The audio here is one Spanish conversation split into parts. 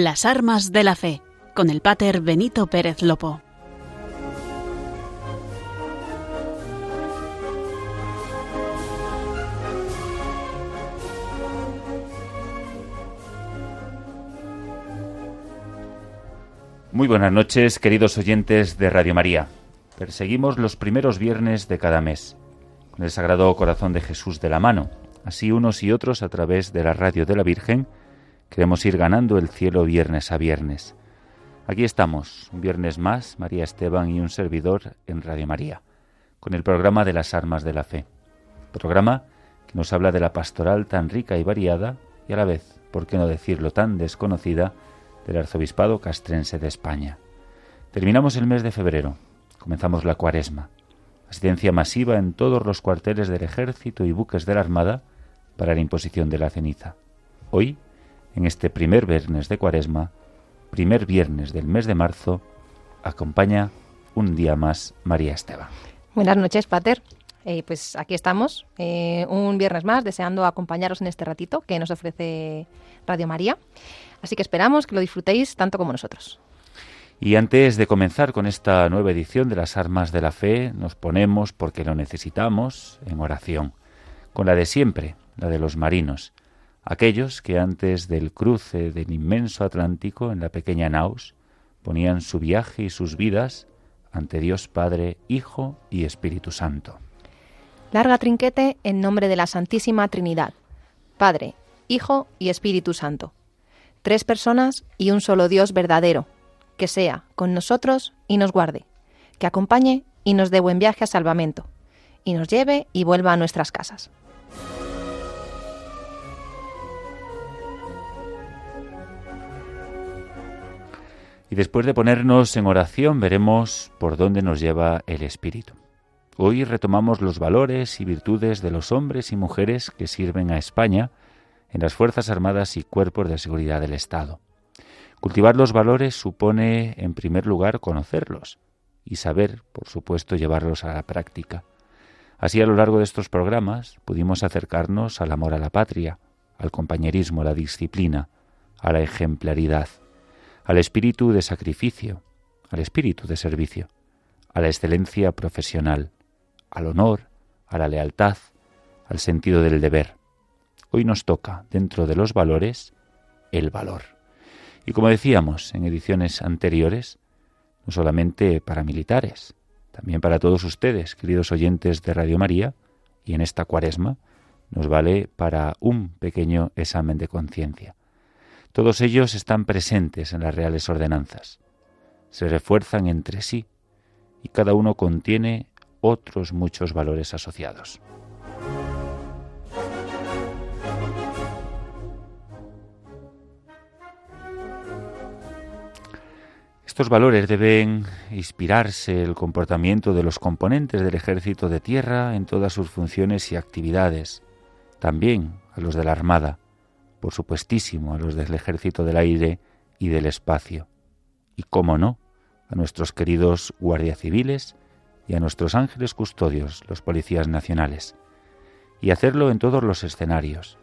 Las armas de la fe, con el pater Benito Pérez Lopo. Muy buenas noches, queridos oyentes de Radio María. Perseguimos los primeros viernes de cada mes, con el Sagrado Corazón de Jesús de la mano. Así unos y otros, a través de la radio de la Virgen, queremos ir ganando el cielo viernes a viernes. Aquí estamos, un viernes más, María Esteban y un servidor en Radio María, con el programa de las armas de la fe. Programa que nos habla de la pastoral tan rica y variada y a la vez, por qué no decirlo, tan desconocida, del Arzobispado Castrense de España. Terminamos el mes de febrero, comenzamos la cuaresma, asistencia masiva en todos los cuarteles del ejército y buques de la Armada para la imposición de la ceniza. Hoy, en este primer viernes de cuaresma, primer viernes del mes de marzo, acompaña un día más María Esteban. Buenas noches, Pater. Eh, pues aquí estamos, eh, un viernes más, deseando acompañaros en este ratito que nos ofrece Radio María. Así que esperamos que lo disfrutéis tanto como nosotros. Y antes de comenzar con esta nueva edición de las Armas de la Fe, nos ponemos, porque lo necesitamos, en oración, con la de siempre, la de los marinos, aquellos que antes del cruce del inmenso Atlántico en la pequeña Naus ponían su viaje y sus vidas ante Dios Padre, Hijo y Espíritu Santo. Larga trinquete en nombre de la Santísima Trinidad, Padre, Hijo y Espíritu Santo tres personas y un solo Dios verdadero, que sea con nosotros y nos guarde, que acompañe y nos dé buen viaje a salvamento, y nos lleve y vuelva a nuestras casas. Y después de ponernos en oración veremos por dónde nos lleva el Espíritu. Hoy retomamos los valores y virtudes de los hombres y mujeres que sirven a España, en las Fuerzas Armadas y cuerpos de seguridad del Estado. Cultivar los valores supone, en primer lugar, conocerlos y saber, por supuesto, llevarlos a la práctica. Así, a lo largo de estos programas, pudimos acercarnos al amor a la patria, al compañerismo, a la disciplina, a la ejemplaridad, al espíritu de sacrificio, al espíritu de servicio, a la excelencia profesional, al honor, a la lealtad, al sentido del deber. Hoy nos toca, dentro de los valores, el valor. Y como decíamos en ediciones anteriores, no solamente para militares, también para todos ustedes, queridos oyentes de Radio María, y en esta cuaresma nos vale para un pequeño examen de conciencia. Todos ellos están presentes en las reales ordenanzas, se refuerzan entre sí y cada uno contiene otros muchos valores asociados. estos valores deben inspirarse el comportamiento de los componentes del ejército de tierra en todas sus funciones y actividades, también a los de la Armada, por supuestísimo a los del ejército del aire y del espacio, y, cómo no, a nuestros queridos guardias civiles y a nuestros ángeles custodios, los policías nacionales, y hacerlo en todos los escenarios,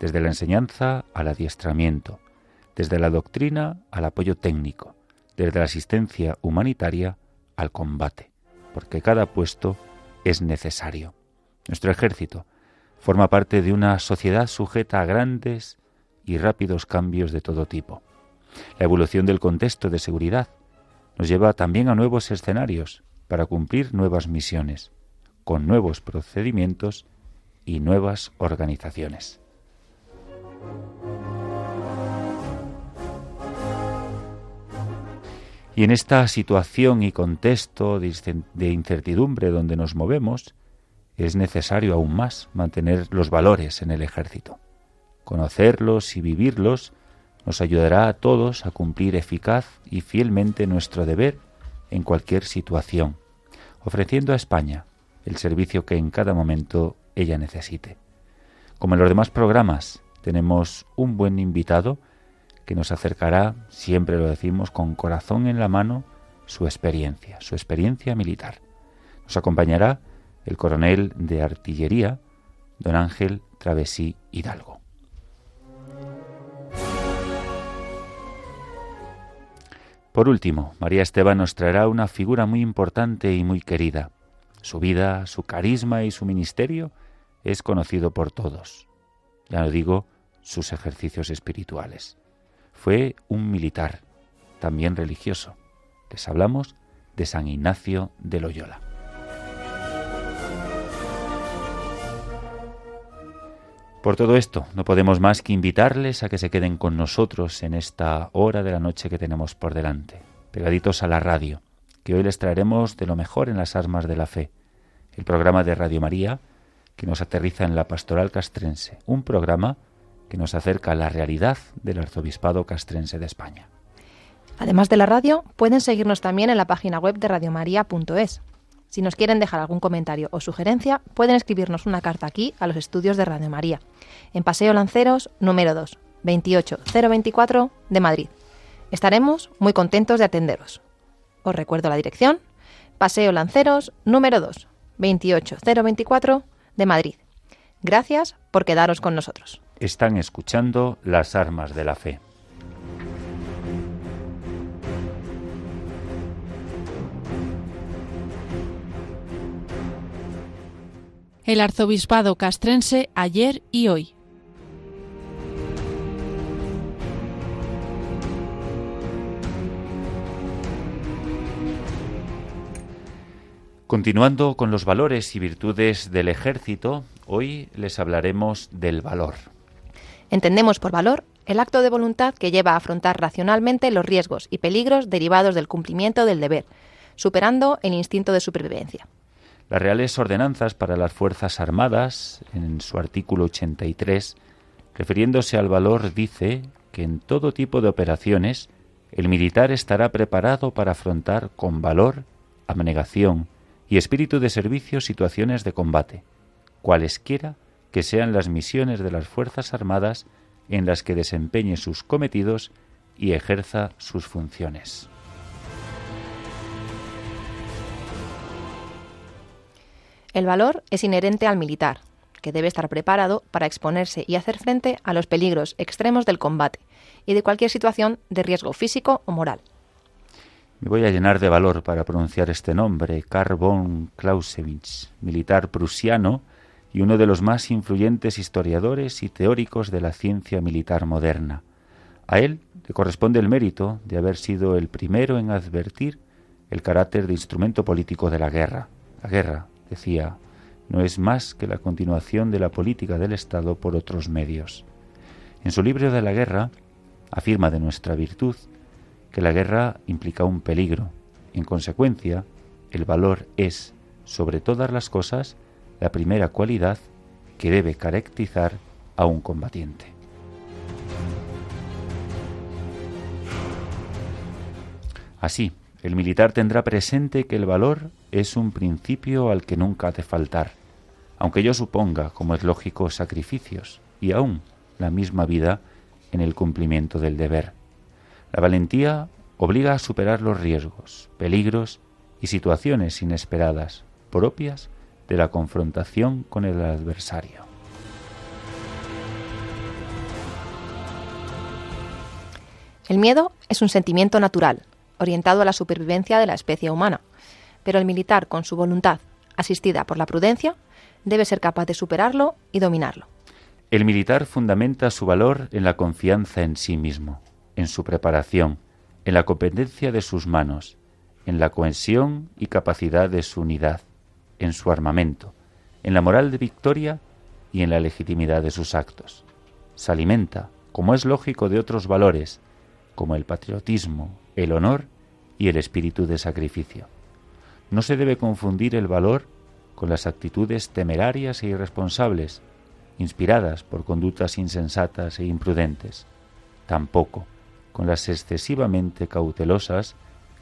desde la enseñanza al adiestramiento, desde la doctrina al apoyo técnico, desde la asistencia humanitaria al combate, porque cada puesto es necesario. Nuestro ejército forma parte de una sociedad sujeta a grandes y rápidos cambios de todo tipo. La evolución del contexto de seguridad nos lleva también a nuevos escenarios para cumplir nuevas misiones, con nuevos procedimientos y nuevas organizaciones. Y en esta situación y contexto de incertidumbre donde nos movemos, es necesario aún más mantener los valores en el ejército. Conocerlos y vivirlos nos ayudará a todos a cumplir eficaz y fielmente nuestro deber en cualquier situación, ofreciendo a España el servicio que en cada momento ella necesite. Como en los demás programas, tenemos un buen invitado que nos acercará, siempre lo decimos, con corazón en la mano, su experiencia, su experiencia militar. Nos acompañará el coronel de artillería, don Ángel Travesí Hidalgo. Por último, María Esteban nos traerá una figura muy importante y muy querida. Su vida, su carisma y su ministerio es conocido por todos. Ya no digo sus ejercicios espirituales. Fue un militar, también religioso. Les hablamos de San Ignacio de Loyola. Por todo esto, no podemos más que invitarles a que se queden con nosotros en esta hora de la noche que tenemos por delante, pegaditos a la radio, que hoy les traeremos de lo mejor en las armas de la fe, el programa de Radio María que nos aterriza en la pastoral castrense, un programa que nos acerca a la realidad del arzobispado castrense de España. Además de la radio, pueden seguirnos también en la página web de radiomaria.es. Si nos quieren dejar algún comentario o sugerencia, pueden escribirnos una carta aquí a los estudios de Radio María, en Paseo Lanceros, número 2, 28024 de Madrid. Estaremos muy contentos de atenderos. Os recuerdo la dirección, Paseo Lanceros, número 2, 28024 de Madrid. Gracias por quedaros con nosotros. Están escuchando las armas de la fe. El arzobispado castrense ayer y hoy. Continuando con los valores y virtudes del ejército, hoy les hablaremos del valor. Entendemos por valor el acto de voluntad que lleva a afrontar racionalmente los riesgos y peligros derivados del cumplimiento del deber, superando el instinto de supervivencia. Las Reales Ordenanzas para las Fuerzas Armadas, en su artículo 83, refiriéndose al valor, dice que en todo tipo de operaciones el militar estará preparado para afrontar con valor, abnegación y espíritu de servicio situaciones de combate, cualesquiera que sean las misiones de las Fuerzas Armadas en las que desempeñe sus cometidos y ejerza sus funciones. El valor es inherente al militar, que debe estar preparado para exponerse y hacer frente a los peligros extremos del combate y de cualquier situación de riesgo físico o moral. Me voy a llenar de valor para pronunciar este nombre, Karl von Clausewitz, militar prusiano y uno de los más influyentes historiadores y teóricos de la ciencia militar moderna. A él le corresponde el mérito de haber sido el primero en advertir el carácter de instrumento político de la guerra. La guerra, decía, no es más que la continuación de la política del Estado por otros medios. En su libro de la guerra afirma de nuestra virtud que la guerra implica un peligro. En consecuencia, el valor es, sobre todas las cosas, la primera cualidad que debe caracterizar a un combatiente. Así, el militar tendrá presente que el valor es un principio al que nunca ha de faltar, aunque yo suponga, como es lógico, sacrificios y aún la misma vida en el cumplimiento del deber. La valentía obliga a superar los riesgos, peligros y situaciones inesperadas, propias de la confrontación con el adversario. El miedo es un sentimiento natural, orientado a la supervivencia de la especie humana, pero el militar, con su voluntad, asistida por la prudencia, debe ser capaz de superarlo y dominarlo. El militar fundamenta su valor en la confianza en sí mismo, en su preparación, en la competencia de sus manos, en la cohesión y capacidad de su unidad, en su armamento, en la moral de victoria y en la legitimidad de sus actos. Se alimenta, como es lógico, de otros valores, como el patriotismo, el honor y el espíritu de sacrificio. No se debe confundir el valor con las actitudes temerarias e irresponsables, inspiradas por conductas insensatas e imprudentes, tampoco con las excesivamente cautelosas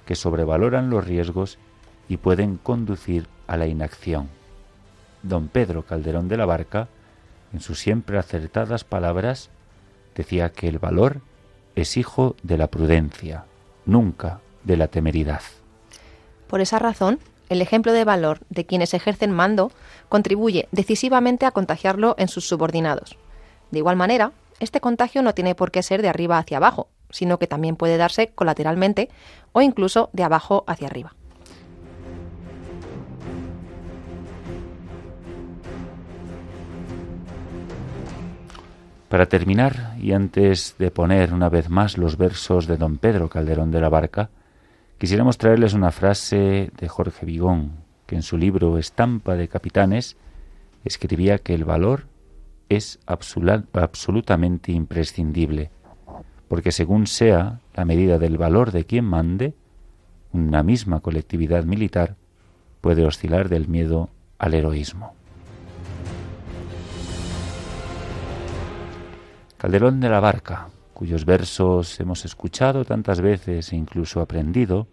que sobrevaloran los riesgos y pueden conducir a la inacción. Don Pedro Calderón de la Barca, en sus siempre acertadas palabras, decía que el valor es hijo de la prudencia, nunca de la temeridad. Por esa razón, el ejemplo de valor de quienes ejercen mando contribuye decisivamente a contagiarlo en sus subordinados. De igual manera, este contagio no tiene por qué ser de arriba hacia abajo, sino que también puede darse colateralmente o incluso de abajo hacia arriba. Para terminar, y antes de poner una vez más los versos de don Pedro Calderón de la Barca, quisiéramos traerles una frase de Jorge Vigón, que en su libro Estampa de Capitanes escribía que el valor es absolutamente imprescindible, porque según sea la medida del valor de quien mande, una misma colectividad militar puede oscilar del miedo al heroísmo. Calderón de la Barca, cuyos versos hemos escuchado tantas veces e incluso aprendido,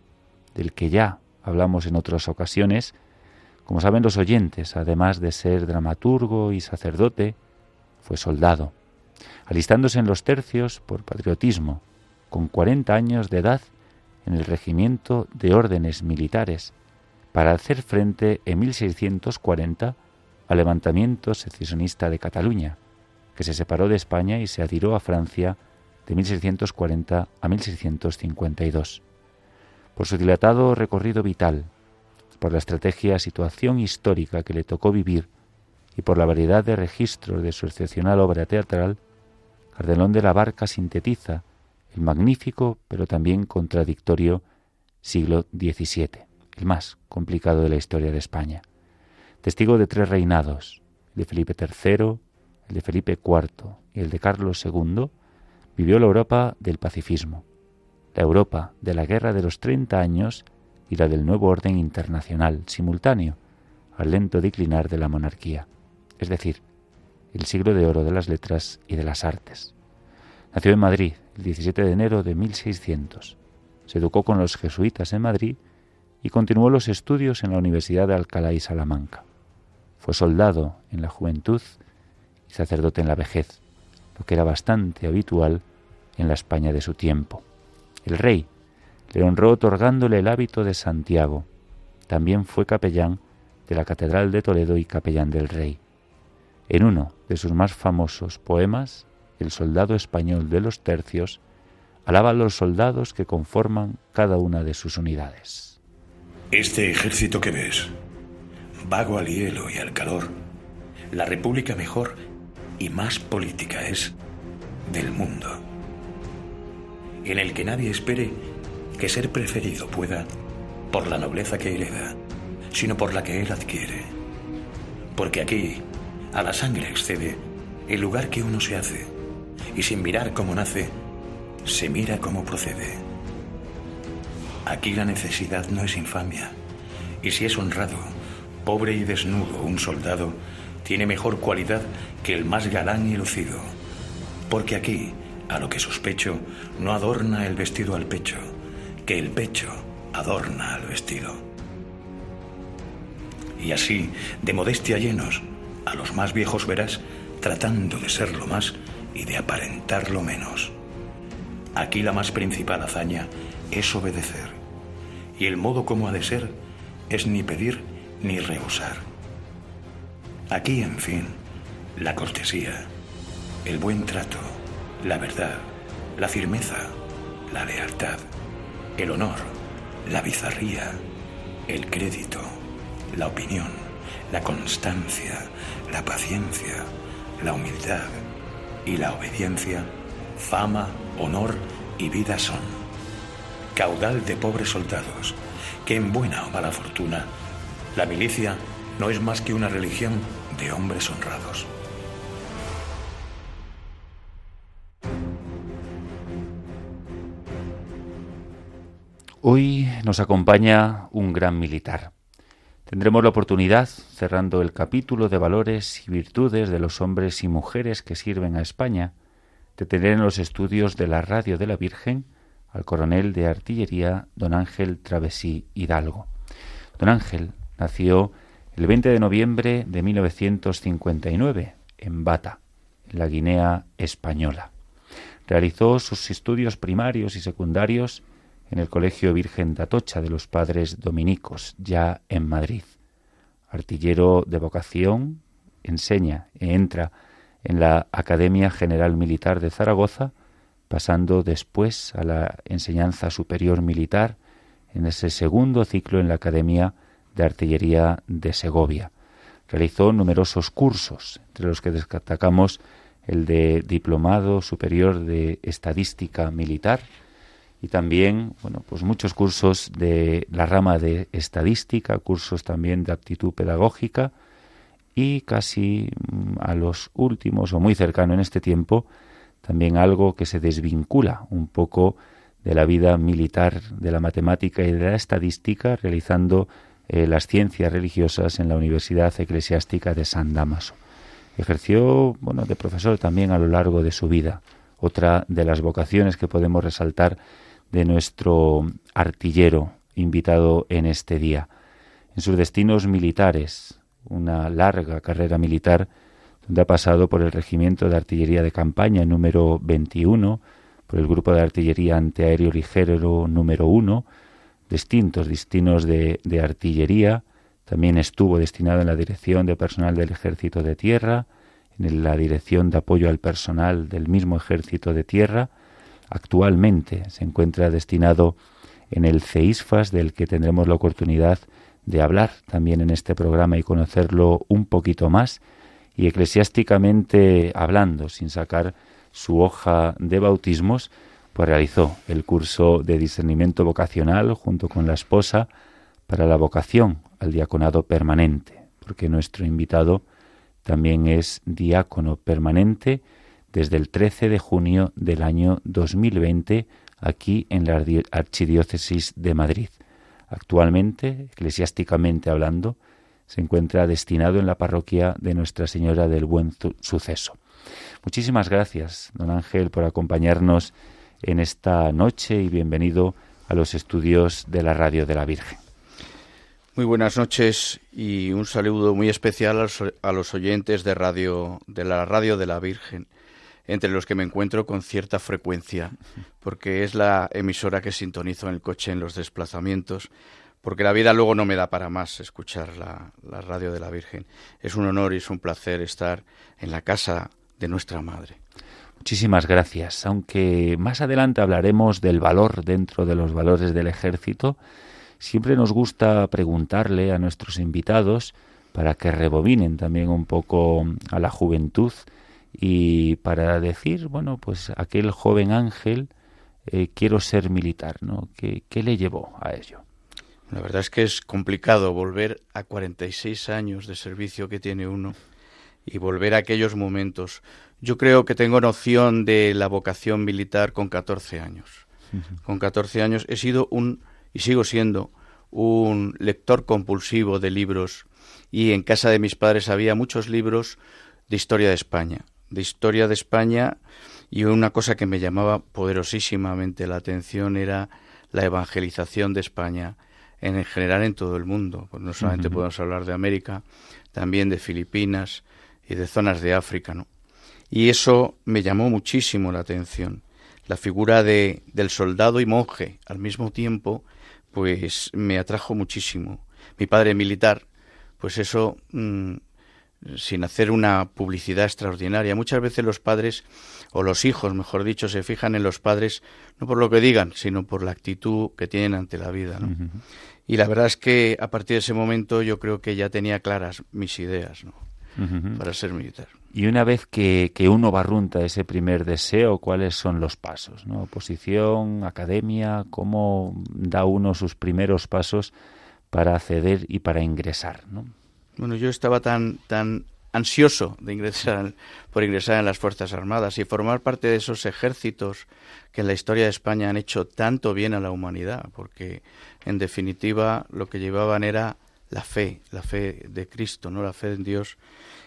del que ya hablamos en otras ocasiones, como saben los oyentes, además de ser dramaturgo y sacerdote, fue soldado, alistándose en los tercios por patriotismo, con 40 años de edad en el regimiento de órdenes militares, para hacer frente en 1640 al levantamiento secesionista de Cataluña, que se separó de España y se adhirió a Francia de 1640 a 1652. Por su dilatado recorrido vital, por la estrategia situación histórica que le tocó vivir y por la variedad de registros de su excepcional obra teatral, Cardelón de la Barca sintetiza el magnífico pero también contradictorio siglo XVII, el más complicado de la historia de España. Testigo de tres reinados, de Felipe III, el de Felipe IV y el de Carlos II, vivió la Europa del pacifismo, la Europa de la Guerra de los Treinta Años y la del nuevo orden internacional, simultáneo al lento declinar de la monarquía, es decir, el siglo de oro de las letras y de las artes. Nació en Madrid el 17 de enero de 1600. Se educó con los jesuitas en Madrid y continuó los estudios en la Universidad de Alcalá y Salamanca. Fue soldado en la juventud sacerdote en la vejez, lo que era bastante habitual en la España de su tiempo. El rey le honró otorgándole el hábito de Santiago. También fue capellán de la Catedral de Toledo y capellán del rey. En uno de sus más famosos poemas, El soldado español de los tercios, alaba a los soldados que conforman cada una de sus unidades. Este ejército que ves, vago al hielo y al calor, la república mejor y más política es del mundo, en el que nadie espere que ser preferido pueda por la nobleza que hereda, sino por la que él adquiere. Porque aquí a la sangre excede el lugar que uno se hace, y sin mirar cómo nace, se mira cómo procede. Aquí la necesidad no es infamia, y si es honrado, pobre y desnudo un soldado, tiene mejor cualidad que el más galán y lucido, porque aquí, a lo que sospecho, no adorna el vestido al pecho, que el pecho adorna al vestido. Y así, de modestia llenos, a los más viejos verás tratando de ser lo más y de aparentar lo menos. Aquí la más principal hazaña es obedecer, y el modo como ha de ser es ni pedir ni rehusar Aquí, en fin, la cortesía, el buen trato, la verdad, la firmeza, la lealtad, el honor, la bizarría, el crédito, la opinión, la constancia, la paciencia, la humildad y la obediencia, fama, honor y vida son. Caudal de pobres soldados, que en buena o mala fortuna, la milicia no es más que una religión de hombres honrados. Hoy nos acompaña un gran militar. Tendremos la oportunidad, cerrando el capítulo de valores y virtudes de los hombres y mujeres que sirven a España, de tener en los estudios de la Radio de la Virgen al coronel de artillería don Ángel Travesí Hidalgo. Don Ángel nació el 20 de noviembre de 1959 en Bata, en la Guinea española. Realizó sus estudios primarios y secundarios en el Colegio Virgen de Atocha de los Padres Dominicos, ya en Madrid. Artillero de vocación, enseña e entra en la Academia General Militar de Zaragoza pasando después a la enseñanza superior militar en ese segundo ciclo en la Academia de Artillería de Segovia. Realizó numerosos cursos, entre los que destacamos el de Diplomado Superior de Estadística Militar y también, bueno, pues muchos cursos de la rama de estadística, cursos también de aptitud pedagógica y casi mm, a los últimos o muy cercano en este tiempo también algo que se desvincula un poco de la vida militar, de la matemática y de la estadística, realizando eh, las ciencias religiosas en la Universidad Eclesiástica de San Damaso. Ejerció, bueno, de profesor también a lo largo de su vida. Otra de las vocaciones que podemos resaltar de nuestro artillero invitado en este día. En sus destinos militares, una larga carrera militar, donde ha pasado por el Regimiento de Artillería de Campaña número 21, por el Grupo de Artillería Antiaéreo Ligero número 1, distintos destinos de, artillería, también estuvo destinado en la Dirección de Personal del Ejército de Tierra, en la Dirección de Apoyo al Personal del mismo Ejército de Tierra. Actualmente se encuentra destinado en el CEISFAS, del que tendremos la oportunidad de hablar también en este programa y conocerlo un poquito más, y eclesiásticamente hablando, sin sacar su hoja de bautismos, pues realizó el curso de discernimiento vocacional junto con la esposa para la vocación al diaconado permanente, porque nuestro invitado también es diácono permanente desde el 13 de junio del año 2020 aquí en la Archidiócesis de Madrid. Actualmente, eclesiásticamente hablando, se encuentra destinado en la parroquia de Nuestra Señora del Buen Suceso. Muchísimas gracias, don Ángel, por acompañarnos en esta noche y bienvenido a los estudios de la Radio de la Virgen. Muy buenas noches y un saludo muy especial a los oyentes de radio de la Radio de la Virgen, entre los que me encuentro con cierta frecuencia, porque es la emisora que sintonizo en el coche en los desplazamientos, porque la vida luego no me da para más escuchar la, la Radio de la Virgen. Es un honor y es un placer estar en la casa de nuestra Madre. Muchísimas gracias. Aunque más adelante hablaremos del valor dentro de los valores del ejército, Siempre nos gusta preguntarle a nuestros invitados para que rebobinen también un poco a la juventud y para decir, bueno, pues aquel joven ángel, eh, quiero ser militar, ¿no? ¿Qué, ¿Qué le llevó a ello? La verdad es que es complicado volver a 46 años de servicio que tiene uno y volver a aquellos momentos. Yo creo que tengo noción de la vocación militar con 14 años. Con 14 años he sido un y sigo siendo un lector compulsivo de libros y en casa de mis padres había muchos libros de historia de España, de historia de España y una cosa que me llamaba poderosísimamente la atención era la evangelización de España en general en todo el mundo. Pues no solamente podemos hablar de América, también de Filipinas y de zonas de África, ¿no? Y eso me llamó muchísimo la atención. La figura de, del soldado y monje al mismo tiempo pues me atrajo muchísimo. Mi padre militar, pues eso, mm, sin hacer una publicidad extraordinaria. Muchas veces los padres, o los hijos, mejor dicho, se fijan en los padres no por lo que digan, sino por la actitud que tienen ante la vida. Y la verdad es que a partir de ese momento yo creo que ya tenía claras mis ideas ¿no? para ser militar. Y una vez que, que, uno barrunta ese primer deseo, ¿cuáles son los pasos? ¿no? Oposición, academia, ¿cómo da uno sus primeros pasos para acceder y para ingresar? ¿no? Bueno, yo estaba tan, tan ansioso de ingresar, por ingresar en las Fuerzas Armadas y formar parte de esos ejércitos que en la historia de España han hecho tanto bien a la humanidad, porque en definitiva lo que llevaban era la fe, la fe de Cristo, no la fe en Dios.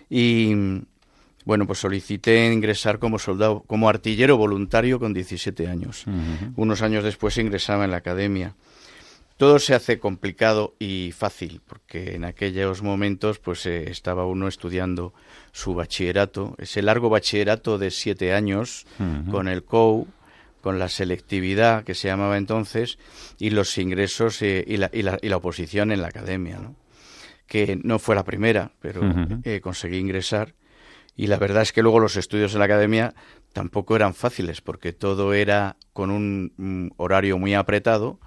Y bueno, pues solicité ingresar como soldado, como artillero voluntario con 17 años. Unos años después ingresaba en la academia. Todo se hace complicado y fácil, porque en aquellos momentos pues eh, estaba uno estudiando su bachillerato, ese largo bachillerato de siete años, con el COU, con la selectividad que se llamaba entonces, y los ingresos eh, y, la, y, la, y, la, oposición en la academia, ¿no? que no fue la primera, pero eh, conseguí ingresar y la verdad es que luego los estudios en la academia tampoco eran fáciles porque todo era con un, horario muy apretado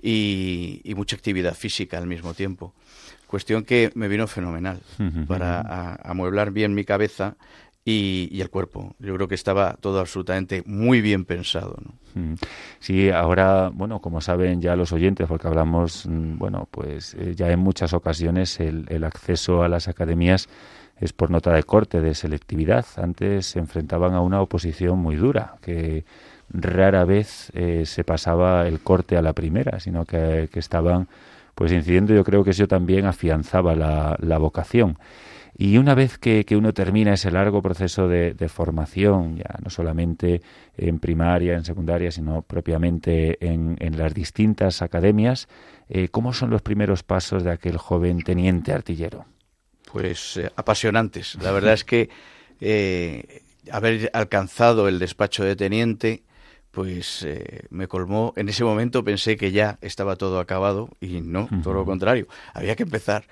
y, mucha actividad física al mismo tiempo. Cuestión que me vino fenomenal para amueblar bien mi cabeza y, el cuerpo. Yo creo que estaba todo absolutamente muy bien pensado. Sí, ahora, bueno, como saben ya los oyentes, porque hablamos, mm, bueno, pues eh, ya en muchas ocasiones el, el acceso a las academias es por nota de corte, de selectividad. Antes se enfrentaban a una oposición muy dura, que rara vez eh, se pasaba el corte a la primera, sino que, estaban pues incidiendo. Yo creo que eso también afianzaba la, vocación. Y una vez que, uno termina ese largo proceso de, formación, ya no solamente en primaria, en secundaria, sino propiamente en, en las distintas academias, eh, ¿cómo son los primeros pasos de aquel joven teniente artillero? Pues eh, apasionantes. La verdad es que eh, haber alcanzado el despacho de teniente, pues eh, me colmó. En ese momento pensé que ya estaba todo acabado y no, todo lo contrario. Había que empezar.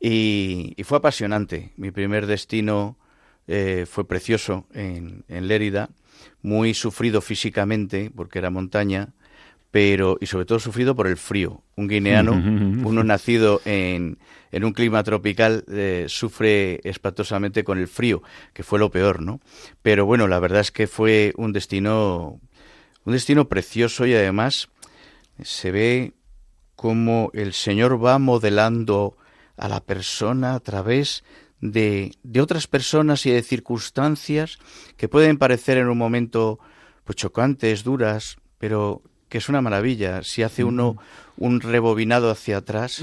Y, fue apasionante. Mi primer destino fue precioso en, en Lérida, muy sufrido físicamente porque era montaña pero y sobre todo sufrido por el frío. Un guineano, uno nacido en, en un clima tropical, eh, sufre espantosamente con el frío, que fue lo peor, ¿no? Pero bueno, la verdad es que fue un destino, un destino precioso y además se ve cómo el Señor va modelando a la persona a través de, de otras personas y de circunstancias que pueden parecer en un momento pues chocantes, duras, pero que es una maravilla. Si hace uno un rebobinado hacia atrás,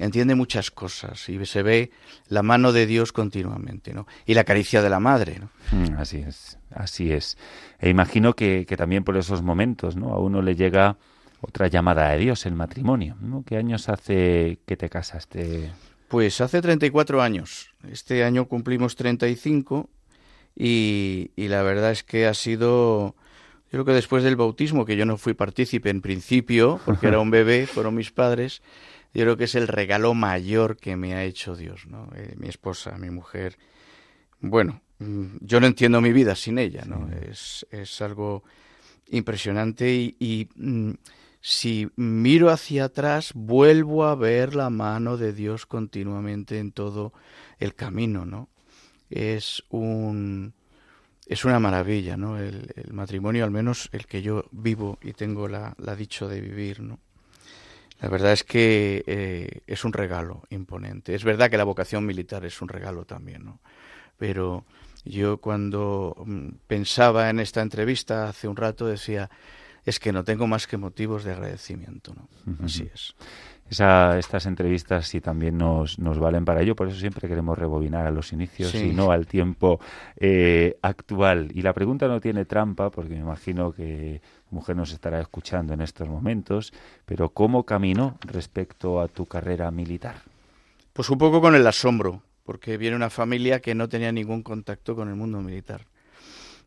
entiende muchas cosas y se ve la mano de Dios continuamente, ¿no? Y la caricia de la madre, ¿no? Mm, así es, así es. E imagino que, también por esos momentos, ¿no? A uno le llega otra llamada de Dios, el matrimonio, ¿no? ¿Qué años hace que te casaste? Pues hace 34 años. Este año cumplimos 35 y, y la verdad es que ha sido yo creo que después del bautismo, que yo no fui partícipe en principio, porque era un bebé, fueron mis padres, yo creo que es el regalo mayor que me ha hecho Dios, ¿no? Eh, mi esposa, mi mujer. Bueno, mm, yo no entiendo mi vida sin ella, ¿no? Es, es, algo impresionante y, y mm, si miro hacia atrás, vuelvo a ver la mano de Dios continuamente en todo el camino, ¿no? Es un es una maravilla, ¿no? El, matrimonio, al menos el que yo vivo y tengo la, la dicho de vivir, ¿no? La verdad es que eh, es un regalo imponente. Es verdad que la vocación militar es un regalo también, ¿no? Pero yo cuando mm, pensaba en esta entrevista hace un rato decía, es que no tengo más que motivos de agradecimiento, ¿no? Así es. Esa, estas entrevistas sí también nos, nos valen para ello, por eso siempre queremos rebobinar a los inicios y no al tiempo eh, actual. Y la pregunta no tiene trampa, porque me imagino que mujer nos estará escuchando en estos momentos, pero ¿cómo caminó respecto a tu carrera militar? Pues un poco con el asombro, porque viene una familia que no tenía ningún contacto con el mundo militar.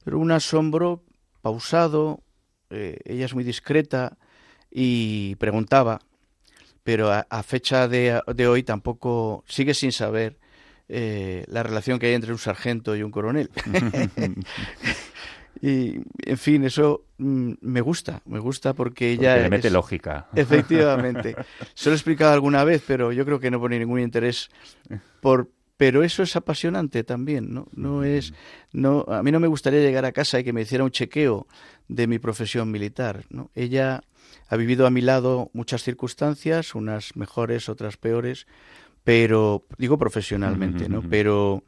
Pero un asombro pausado, eh, ella es muy discreta y preguntaba pero a, fecha de, hoy tampoco sigue sin saber eh, la relación que hay entre un sargento y un coronel. y, en fin, eso mm, me gusta, me gusta porque ella... le mete lógica. Efectivamente. Se lo he explicado alguna vez, pero yo creo que no pone ningún interés por... Pero eso es apasionante también, ¿no? No es, no, a mí no me gustaría llegar a casa y que me hiciera un chequeo de mi profesión militar, ¿no? Ella ha vivido a mi lado muchas circunstancias, unas mejores, otras peores, pero digo profesionalmente, ¿no? Pero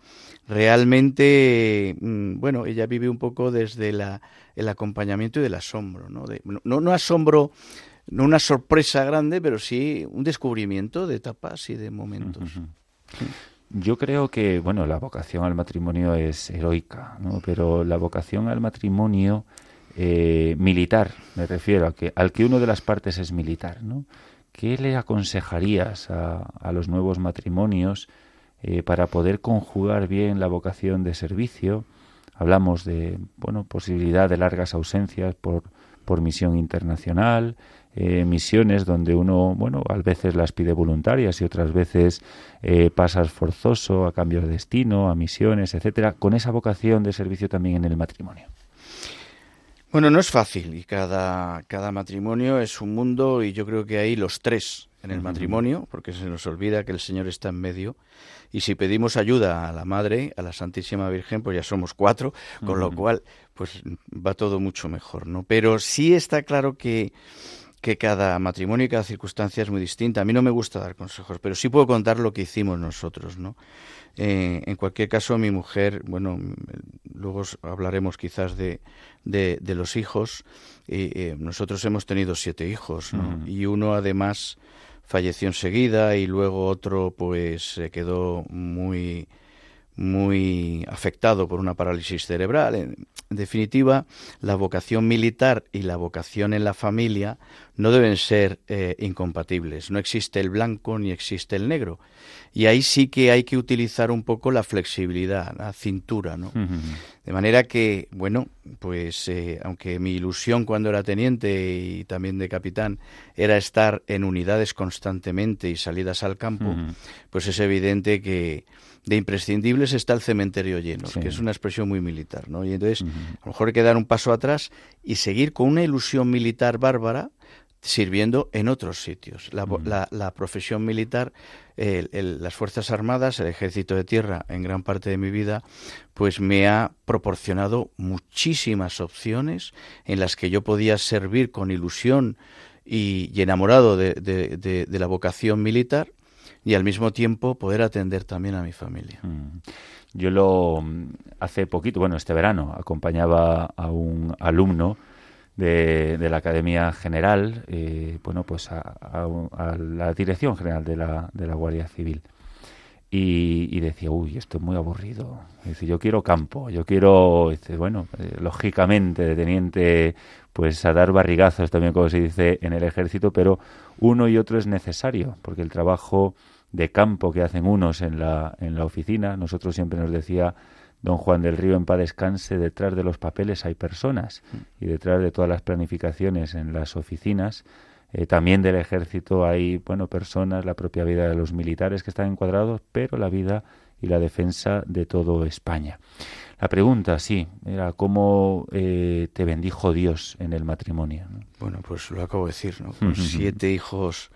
realmente, mm, bueno, ella vive un poco desde la, el acompañamiento y del asombro, ¿no? no, no asombro, no una sorpresa grande, pero sí un descubrimiento de etapas y de momentos. Yo creo que, bueno, la vocación al matrimonio es heroica, ¿no? Pero la vocación al matrimonio eh, militar, me refiero a que al que uno de las partes es militar, ¿no? ¿Qué le aconsejarías a, los nuevos matrimonios eh, para poder conjugar bien la vocación de servicio? Hablamos de bueno posibilidad de largas ausencias por, por misión internacional, eh, misiones donde uno, bueno, a veces las pide voluntarias y otras veces eh, pasas forzoso a cambio de destino, a misiones, etcétera, con esa vocación de servicio también en el matrimonio. Bueno, no es fácil y cada, cada matrimonio es un mundo y yo creo que hay los tres en el matrimonio, porque se nos olvida que el Señor está en medio. Y si pedimos ayuda a la Madre, a la Santísima Virgen, pues ya somos cuatro, con lo cual, pues va todo mucho mejor, ¿no? Pero sí está claro que, que cada matrimonio y cada circunstancia es muy distinta. A mí no me gusta dar consejos, pero sí puedo contar lo que hicimos nosotros, ¿no? Eh, en cualquier caso, mi mujer, bueno, luego hablaremos quizás de, de, los hijos. Eh, nosotros hemos tenido siete hijos, Y uno además falleció enseguida y luego otro pues se quedó muy muy afectado por una parálisis cerebral. En, definitiva, la vocación militar y la vocación en la familia no deben ser eh, incompatibles. No existe el blanco ni existe el negro. Y ahí sí que hay que utilizar un poco la flexibilidad, la cintura, ¿no? De manera que, bueno, pues eh, aunque mi ilusión cuando era teniente y también de capitán era estar en unidades constantemente y salidas al campo, pues es evidente que de imprescindibles está el cementerio lleno, que es una expresión muy militar, ¿no? Y entonces, a lo mejor hay que dar un paso atrás y seguir con una ilusión militar bárbara sirviendo en otros sitios. La, profesión militar, las Fuerzas Armadas, el Ejército de Tierra, en gran parte de mi vida, pues me ha proporcionado muchísimas opciones en las que yo podía servir con ilusión y, enamorado de la vocación militar y al mismo tiempo poder atender también a mi familia. Mm. Yo lo hace poquito, bueno, este verano acompañaba a un alumno de, de la Academia General, eh, bueno, pues a, la Dirección General de la, de la Guardia Civil. Y, decía, uy, esto es muy aburrido. Dice, yo quiero campo, yo quiero, dice, bueno, eh, lógicamente, de teniente, pues a dar barrigazos también, como se dice en el ejército, pero uno y otro es necesario, porque el trabajo de campo que hacen unos en la, en la oficina. Nosotros siempre nos decía don Juan del Río en paz descanse, detrás de los papeles hay personas y detrás de todas las planificaciones en las oficinas, eh, también del ejército hay, bueno, personas, la propia vida de los militares que están encuadrados, pero la vida y la defensa de todo España. La pregunta, sí, era cómo eh, te bendijo Dios en el matrimonio. Bueno, pues lo acabo de decir, ¿no? Con siete hijos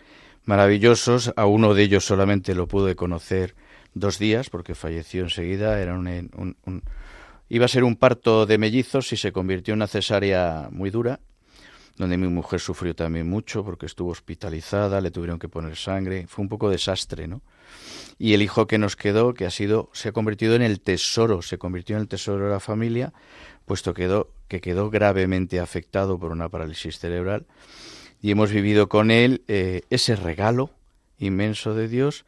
maravillosos. A uno de ellos solamente lo pude conocer dos días porque falleció enseguida. Era un, iba a ser un parto de mellizos y se convirtió en una cesárea muy dura, donde mi mujer sufrió también mucho porque estuvo hospitalizada, le tuvieron que poner sangre. Fue un poco desastre, ¿no? Y el hijo que nos quedó, que ha sido, se ha convertido en el tesoro, se convirtió en el tesoro de la familia, puesto quedó, que quedó gravemente afectado por una parálisis cerebral y hemos vivido con él eh, ese regalo inmenso de Dios,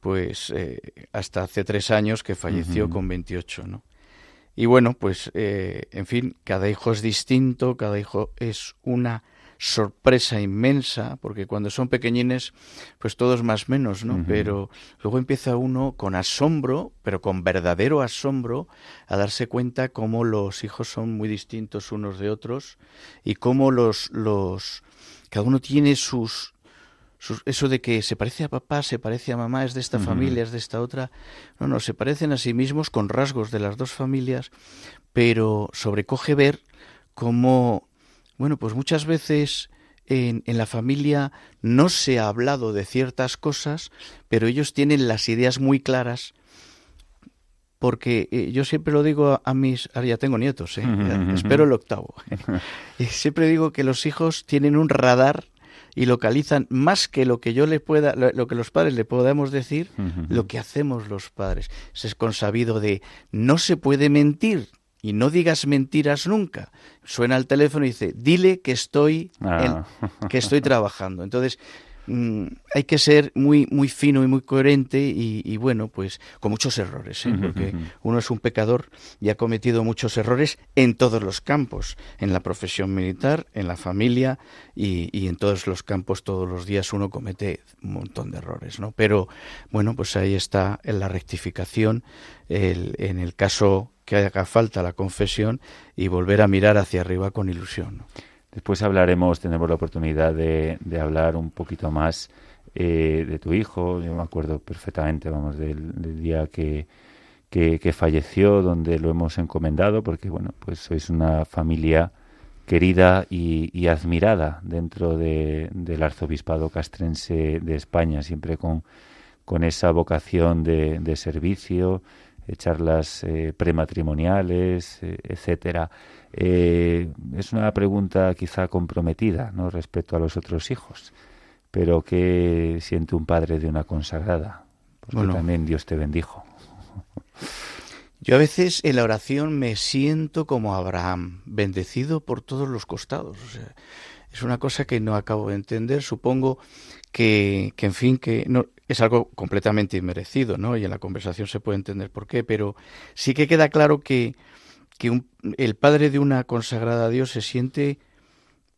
pues eh, hasta hace tres años que falleció con 28, ¿no? Y bueno, pues eh, en fin, cada hijo es distinto, cada hijo es una sorpresa inmensa, porque cuando son pequeñines, pues todos más menos, ¿no? Pero luego empieza uno con asombro, pero con verdadero asombro, a darse cuenta cómo los hijos son muy distintos unos de otros y cómo los, los, cada uno tiene sus, eso de que se parece a papá, se parece a mamá, es de esta familia, es de esta otra. No, no, se parecen a sí mismos con rasgos de las dos familias, pero sobrecoge ver cómo, bueno, pues muchas veces en, en, la familia no se ha hablado de ciertas cosas, pero ellos tienen las ideas muy claras porque eh, yo siempre lo digo a, mis, ahora ya tengo nietos, ¿eh? espero el octavo, y siempre digo que los hijos tienen un radar y localizan más que lo que yo le pueda, lo, que los padres le podamos decir, lo que hacemos los padres. Es consabido de no se puede mentir y no digas mentiras nunca. Suena el teléfono y dice, dile que estoy, ah. que estoy trabajando. Entonces, Mm, hay que ser muy muy fino y muy coherente y, bueno pues con muchos errores ¿eh? porque uno es un pecador y ha cometido muchos errores en todos los campos en la profesión militar en la familia y, en todos los campos todos los días uno comete un montón de errores no pero bueno pues ahí está en la rectificación en el caso que haga falta la confesión y volver a mirar hacia arriba con ilusión Después hablaremos, tendremos la oportunidad de, de hablar un poquito más eh, de tu hijo. Yo me acuerdo perfectamente, vamos, del, día que, que, falleció, donde lo hemos encomendado, porque bueno, pues sois una familia querida y, admirada dentro del arzobispado castrense de España, siempre con, con esa vocación de, servicio, charlas eh, prematrimoniales, eh, etcétera. Eh, es una pregunta quizá comprometida ¿no? respecto a los otros hijos, pero ¿qué siente un padre de una consagrada? Porque también Dios te bendijo. Yo a veces en la oración me siento como Abraham, bendecido por todos los costados. es una cosa que no acabo de entender. Supongo que, en fin, que no, es algo completamente inmerecido, ¿no? Y en la conversación se puede entender por qué, pero sí que queda claro que, que el padre de una consagrada a Dios se siente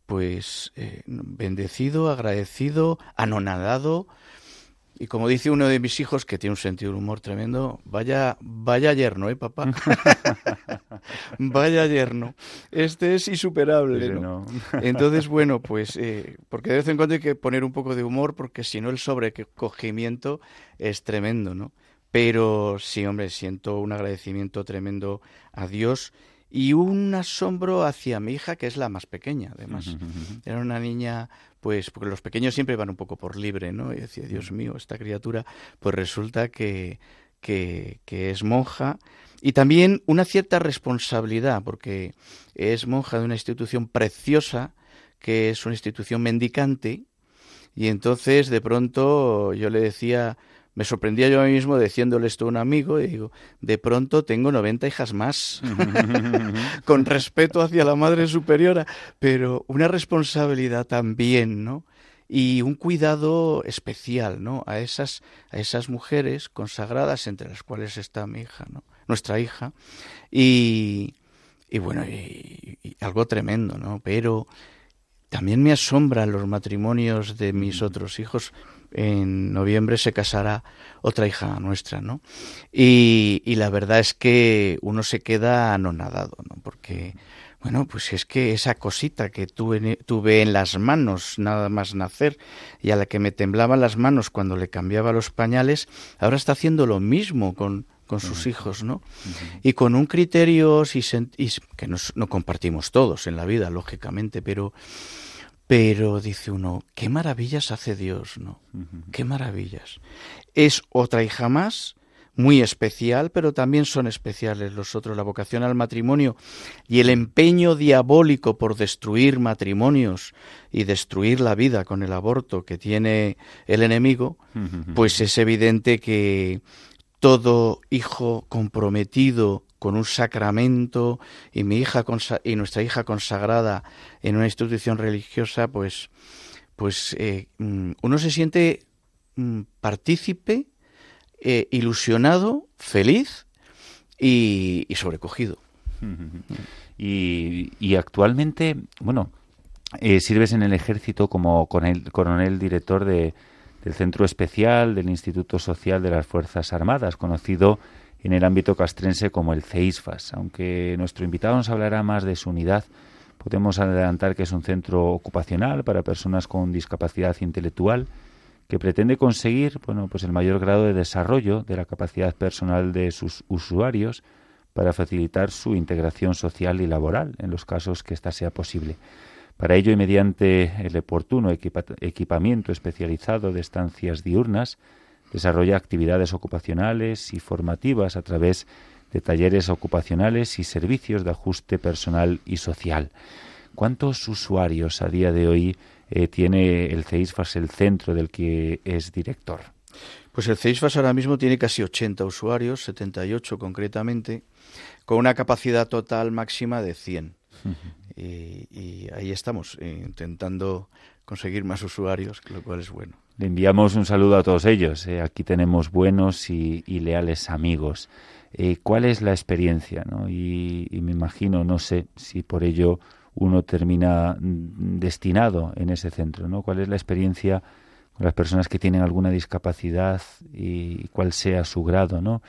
pues eh, bendecido, agradecido, anonadado, y como dice uno de mis hijos, que tiene un sentido de humor tremendo, vaya, vaya yerno, ¿eh, papá? vaya yerno. Este es insuperable, ¿no? Entonces, bueno, pues, eh, porque de vez en cuando hay que poner un poco de humor, porque si no el sobrecogimiento es tremendo, ¿no? Pero sí, hombre, siento un agradecimiento tremendo a Dios y un asombro hacia mi hija, que es la más pequeña, además. Era una niña, pues, porque los pequeños siempre van un poco por libre, ¿no? Y decía, Dios mío, esta criatura, pues resulta que, que, que es monja. Y también una cierta responsabilidad, porque es monja de una institución preciosa, que es una institución mendicante, y entonces de pronto yo le decía, me sorprendía yo a mí mismo diciéndole esto a un amigo y digo, de pronto tengo 90 hijas más, con respeto hacia la madre superiora, pero una responsabilidad también, ¿no? Y un cuidado especial, ¿no? A esas, a esas mujeres consagradas, entre las cuales está mi hija, ¿no? Nuestra hija. Y, y bueno, y, y algo tremendo, ¿no? Pero también me asombran los matrimonios de mis otros hijos en noviembre se casará otra hija nuestra, ¿no? Y, la verdad es que uno se queda anonadado, ¿no? Porque, bueno, pues es que esa cosita que tuve, tuve en las manos nada más nacer y a la que me temblaban las manos cuando le cambiaba los pañales, ahora está haciendo lo mismo con, con sus hijos, ¿no? Y con un criterio que no compartimos todos en la vida, lógicamente, pero pero dice uno, qué maravillas hace Dios, ¿no? Qué maravillas. Es otra hija más, muy especial, pero también son especiales los otros. La vocación al matrimonio y el empeño diabólico por destruir matrimonios y destruir la vida con el aborto que tiene el enemigo, pues es evidente que todo hijo comprometido con un sacramento y mi hija y nuestra hija consagrada en una institución religiosa, pues, pues eh, mm, uno se siente mm, partícipe, eh, ilusionado, feliz y, sobrecogido. Y, actualmente, bueno, eh, sirves en el ejército como coronel director de, del Centro Especial del Instituto Social de las Fuerzas Armadas, conocido en el ámbito castrense como el CEISFAS. Aunque nuestro invitado nos hablará más de su unidad, podemos adelantar que es un centro ocupacional para personas con discapacidad intelectual que pretende conseguir bueno, pues el mayor grado de desarrollo de la capacidad personal de sus usuarios para facilitar su integración social y laboral en los casos que ésta sea posible. Para ello, y mediante el oportuno equipamiento especializado de estancias diurnas, Desarrolla actividades ocupacionales y formativas a través de talleres ocupacionales y servicios de ajuste personal y social. ¿Cuántos usuarios a día de hoy eh, tiene el CEISFAS, el centro del que es director? Pues el CEISFAS ahora mismo tiene casi 80 usuarios, 78 concretamente, con una capacidad total máxima de 100. y, ahí estamos, eh, intentando conseguir más usuarios, lo cual es bueno. Le enviamos un saludo a todos ellos. Eh. Aquí tenemos buenos y, leales amigos. Eh, ¿Cuál es la experiencia? Y, me imagino, no sé si por ello uno termina mm, destinado en ese centro. ¿no? ¿Cuál es la experiencia con las personas que tienen alguna discapacidad y cuál sea su grado? ¿no?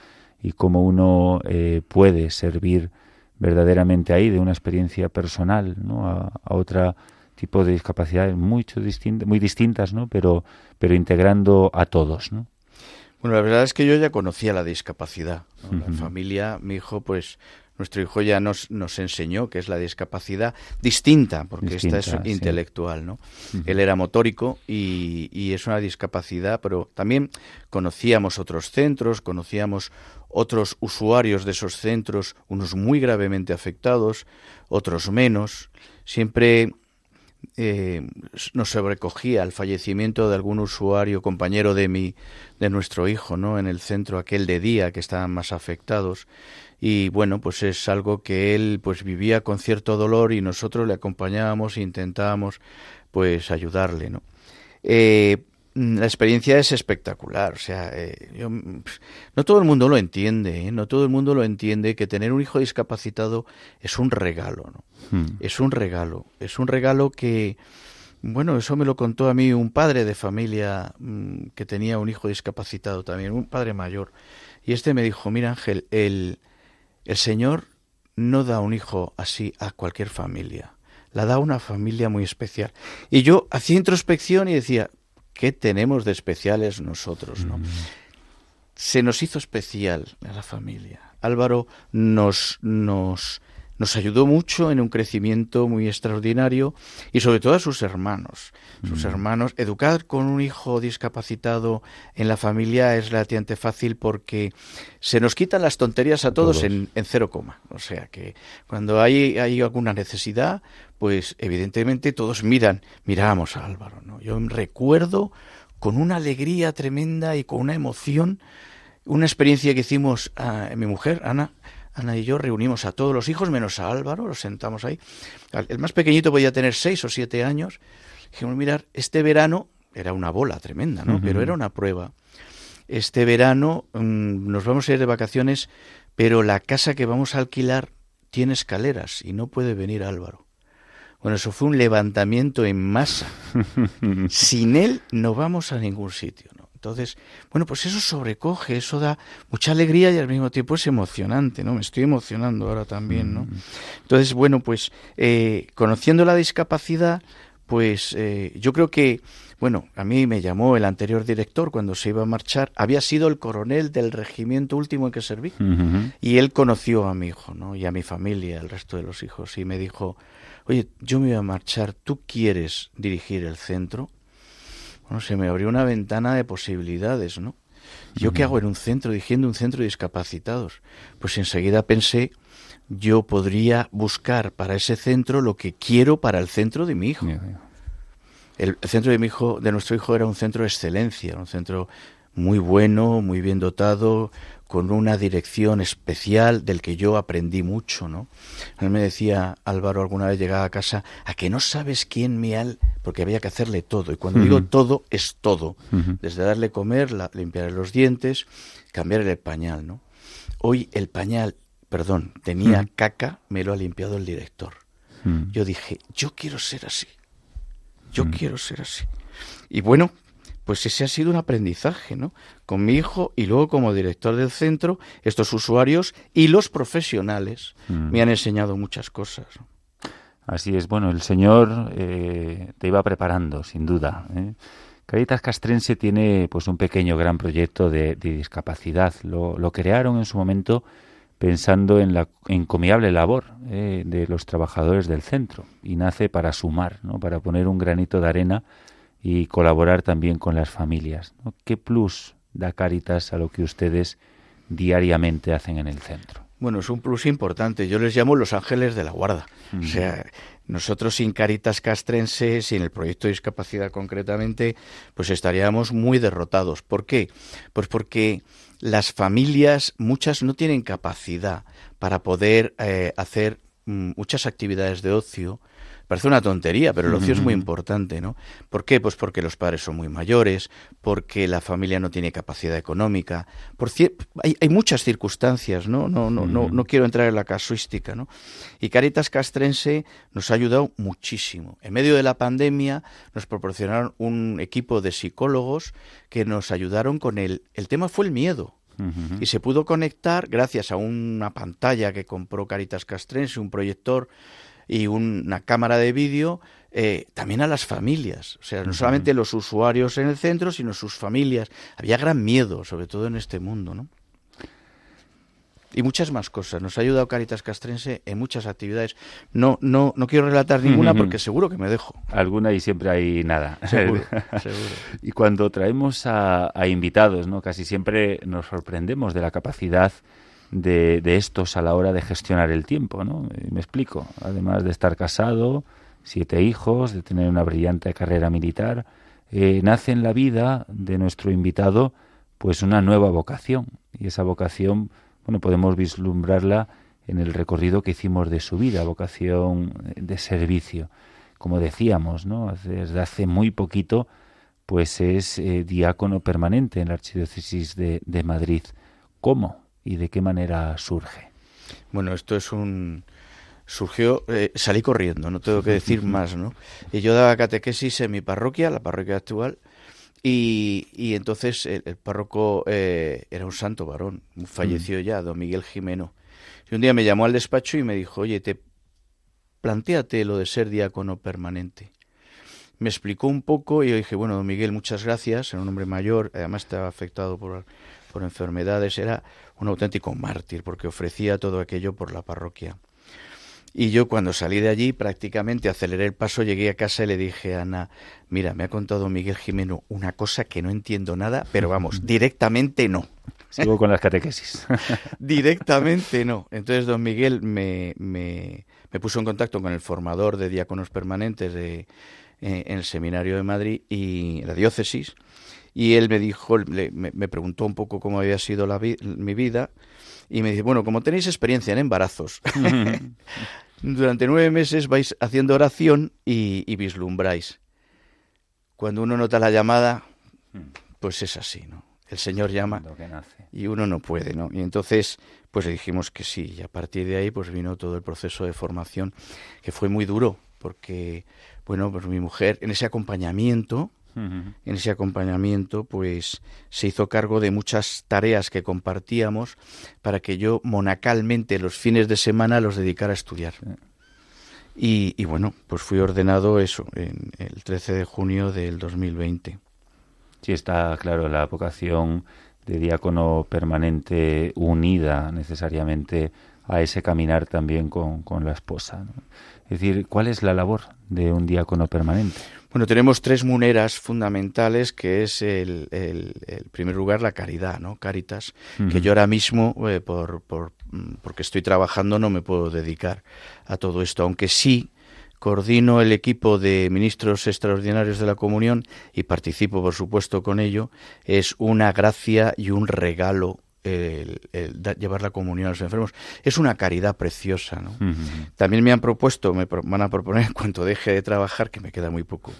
Y cómo uno eh, puede servir verdaderamente ahí de una experiencia personal ¿no? a otra tipo de discapacidades muy, muy distintas, ¿no? Pero, pero integrando a todos, ¿no? Bueno, la verdad es que yo ya conocía la discapacidad. La familia, mi hijo, pues nuestro hijo ya nos, nos enseñó que es la discapacidad distinta, porque esta es intelectual, ¿no? Él era motórico y, y, es una discapacidad, pero también conocíamos otros centros, conocíamos otros usuarios de esos centros, unos muy gravemente afectados, otros menos. Siempre eh, nos sobrecogía el fallecimiento de algún usuario, compañero de mi, de nuestro hijo, ¿no? En el centro aquel de día que estaban más afectados y bueno, pues es algo que él pues vivía con cierto dolor y nosotros le acompañábamos e intentábamos pues ayudarle, ¿no? Eh, la experiencia es espectacular, o sea, eh, no todo el mundo lo entiende, ¿eh? no todo el mundo lo entiende que tener un hijo discapacitado es un regalo, ¿no? Hmm. Es un regalo, es un regalo que, bueno, eso me lo contó a mí un padre de familia mm, que tenía un hijo discapacitado también, un padre mayor, y este me dijo, mira Ángel, el, el Señor no da un hijo así a cualquier familia, la da a una familia muy especial. Y yo hacía introspección y decía, ¿qué tenemos de especiales nosotros? ¿no? Mm. Se nos hizo especial a la familia. Álvaro nos, nos nos ayudó mucho en un crecimiento muy extraordinario y sobre todo a sus hermanos. Sus mm. hermanos, educar con un hijo discapacitado en la familia es relativamente fácil porque se nos quitan las tonterías a todos, En, en, cero coma. O sea que cuando hay, hay alguna necesidad, pues evidentemente todos miran, miramos a Álvaro. ¿no? Yo recuerdo con una alegría tremenda y con una emoción una experiencia que hicimos a mi mujer, Ana, Ana y yo reunimos a todos los hijos, menos a Álvaro, los sentamos ahí. El más pequeñito podía tener seis o siete años. Dijimos, mirar, este verano, era una bola tremenda, ¿no? Pero era una prueba. Este verano mm, nos vamos a ir de vacaciones, pero la casa que vamos a alquilar tiene escaleras y no puede venir Álvaro. Bueno, eso fue un levantamiento en masa. Sin él no vamos a ningún sitio. Entonces, bueno, pues eso sobrecoge, eso da mucha alegría y al mismo tiempo es emocionante, ¿no? Me estoy emocionando ahora también, ¿no? Mm. Entonces, bueno, pues eh, conociendo la discapacidad, pues eh, yo creo que, bueno, a mí me llamó el anterior director cuando se iba a marchar, había sido el coronel del regimiento último en que serví, y él conoció a mi hijo, ¿no? Y a mi familia, al resto de los hijos, y me dijo, oye, yo me voy a marchar, ¿tú quieres dirigir el centro? Bueno, se me abrió una ventana de posibilidades, ¿no? ¿Yo qué hago en un centro, dirigiendo un centro de discapacitados? Pues enseguida pensé, yo podría buscar para ese centro lo que quiero para el centro de mi hijo. El, centro de mi hijo, de nuestro hijo, era un centro de excelencia, un centro muy bueno, muy bien dotado, con una dirección especial del que yo aprendí mucho, ¿no? Él me decía, Álvaro, alguna vez llegaba a casa, a que no sabes quién me al... porque había que hacerle todo. Y cuando digo todo, es todo. Desde darle comer, la, limpiarle los dientes, cambiarle el pañal, ¿no? Hoy el pañal, perdón, tenía caca, me lo ha limpiado el director. Yo dije, yo quiero ser así. Yo quiero ser así. Y bueno, pues ese ha sido un aprendizaje, ¿no? Con mi hijo y luego como director del centro, estos usuarios y los profesionales mm. me han enseñado muchas cosas. Así es, bueno, el Señor eh, te iba preparando, sin duda. ¿eh? Caritas Castrense tiene pues un pequeño gran proyecto de, discapacidad. Lo, crearon en su momento pensando en la encomiable labor eh, de los trabajadores del centro y nace para sumar, ¿no? para poner un granito de arena y colaborar también con las familias. ¿Qué plus da Caritas a lo que ustedes diariamente hacen en el centro? Bueno, es un plus importante. Yo les llamo los ángeles de la guarda. O sea, nosotros sin Caritas Castrense, sin el proyecto de discapacidad concretamente, pues estaríamos muy derrotados. ¿Por qué? Pues porque las familias, muchas no tienen capacidad para poder eh, hacer mm, muchas actividades de ocio, Parece una tontería, pero el ocio es muy importante, ¿no? ¿Por qué? Pues porque los padres son muy mayores, porque la familia no tiene capacidad económica, por hay, hay, muchas circunstancias, ¿no? No, no, no, no quiero entrar en la casuística, ¿no? Y Caritas Castrense nos ha ayudado muchísimo. En medio de la pandemia nos proporcionaron un equipo de psicólogos que nos ayudaron con el... El tema fue el miedo. Y se pudo conectar gracias a una pantalla que compró Caritas Castrense, un proyector y una cámara de vídeo, eh, también a las familias, o sea, no solamente los usuarios en el centro, sino sus familias. Había gran miedo, sobre todo en este mundo, ¿no? y muchas más cosas. Nos ha ayudado Caritas Castrense en muchas actividades. No, no, no quiero relatar ninguna porque seguro que me dejo. Alguna y siempre hay nada. Seguro, seguro. Y cuando traemos a, invitados, ¿no? Casi siempre nos sorprendemos de la capacidad de, estos a la hora de gestionar el tiempo, ¿no? Me explico. Además de estar casado, siete hijos, de tener una brillante carrera militar, eh, nace en la vida de nuestro invitado pues una nueva vocación. Y esa vocación bueno, podemos vislumbrarla en el recorrido que hicimos de su vida, vocación de servicio. Como decíamos, ¿no? Desde hace muy poquito, pues es eh, diácono permanente en la Archidiócesis de, Madrid. ¿Cómo y de qué manera surge? Bueno, esto es un, surgió, eh, salí corriendo, no tengo que decir más, ¿no? Y yo daba catequesis en mi parroquia, la parroquia actual, y, y entonces el, párroco eh, era un santo varón, falleció mm. ya, don Miguel Jimeno. Y un día me llamó al despacho y me dijo, oye, te planteate lo de ser diácono permanente. Me explicó un poco y yo dije, bueno, don Miguel, muchas gracias, era un hombre mayor, además estaba afectado por, por enfermedades, era un auténtico mártir porque ofrecía todo aquello por la parroquia. Y yo cuando salí de allí prácticamente aceleré el paso, llegué a casa y le dije a Ana, mira, me ha contado Miguel Jimeno una cosa que no entiendo nada, pero vamos, directamente no. Sigo con las catequesis. directamente no. Entonces don Miguel me, me, me, puso en contacto con el formador de diáconos permanentes de, eh, en el seminario de Madrid y la diócesis. Y él me dijo, me, me, preguntó un poco cómo había sido la mi vida y me dice, bueno, como tenéis experiencia en embarazos, durante nueve meses vais haciendo oración y, vislumbráis. Cuando uno nota la llamada, pues es así, ¿no? El Señor llama y uno no puede, ¿no? Y entonces, pues le dijimos que sí, y a partir de ahí, pues vino todo el proceso de formación, que fue muy duro, porque, bueno, pues mi mujer, en ese acompañamiento, en ese acompañamiento, pues se hizo cargo de muchas tareas que compartíamos para que yo monacalmente los fines de semana los dedicara a estudiar. Y, bueno, pues fui ordenado eso, en el 13 de junio del 2020. Sí, está claro, la vocación de diácono permanente unida necesariamente a ese caminar también con, la esposa. Es decir, ¿cuál es la labor de un diácono permanente? Bueno, tenemos tres muneras fundamentales, que es el, el, primer lugar la caridad, ¿no? Caritas, que yo ahora mismo, eh, por, por, porque estoy trabajando, no me puedo dedicar a todo esto, aunque sí coordino el equipo de ministros extraordinarios de la comunión y participo, por supuesto, con ello, es una gracia y un regalo el, llevar la comunión a los enfermos. Es una caridad preciosa. ¿no? También me han propuesto, me van a proponer, en cuanto deje de trabajar, que me queda muy poco,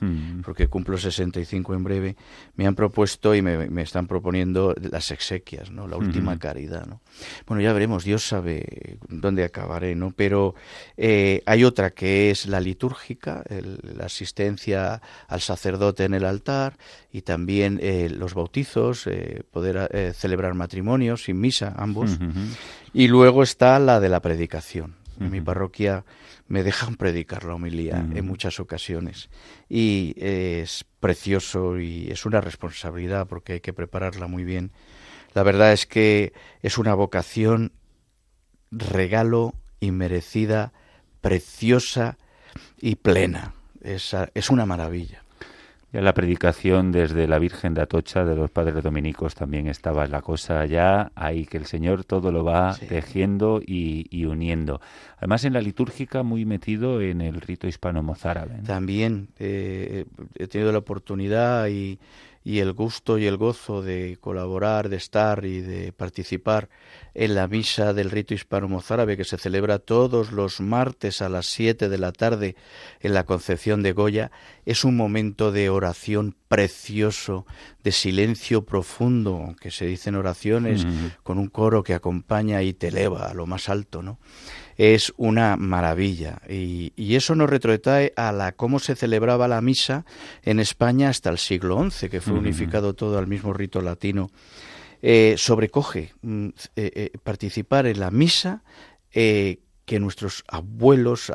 porque cumplo 65 en breve, me han propuesto y me, están proponiendo las exequias, ¿no? la última caridad. ¿no? Bueno, ya veremos, Dios sabe dónde acabaré, ¿no? pero eh, hay otra que es la litúrgica, la asistencia al sacerdote en el altar y también eh, los bautizos, eh, poder celebrar matrimonios sin misa, ambos. Y luego está la de la predicación. En mi parroquia me dejan predicar la homilía en muchas ocasiones. Y es precioso y es una responsabilidad porque hay que prepararla muy bien. La verdad es que es una vocación, regalo inmerecida, preciosa y plena. Es, es una maravilla. La predicación desde la Virgen de Atocha de los padres dominicos también estaba la cosa ya ahí, que el Señor todo lo va tejiendo y, uniendo. Además en la litúrgica muy metido en el rito hispano-mozárabe. También eh, he tenido la oportunidad y y el gusto y el gozo de colaborar, de estar y de participar en la misa del rito hispano-mozárabe que se celebra todos los martes a las siete de la tarde en la Concepción de Goya, es un momento de oración precioso, de silencio profundo, aunque se dicen oraciones con un coro que acompaña y te eleva a lo más alto, ¿no? Es una maravilla. Y, eso nos retrotrae a la cómo se celebraba la misa en España hasta el siglo XI, que fue unificado todo al mismo rito latino. Eh, sobrecoge mm, eh, eh, participar en la misa que nuestros abuelos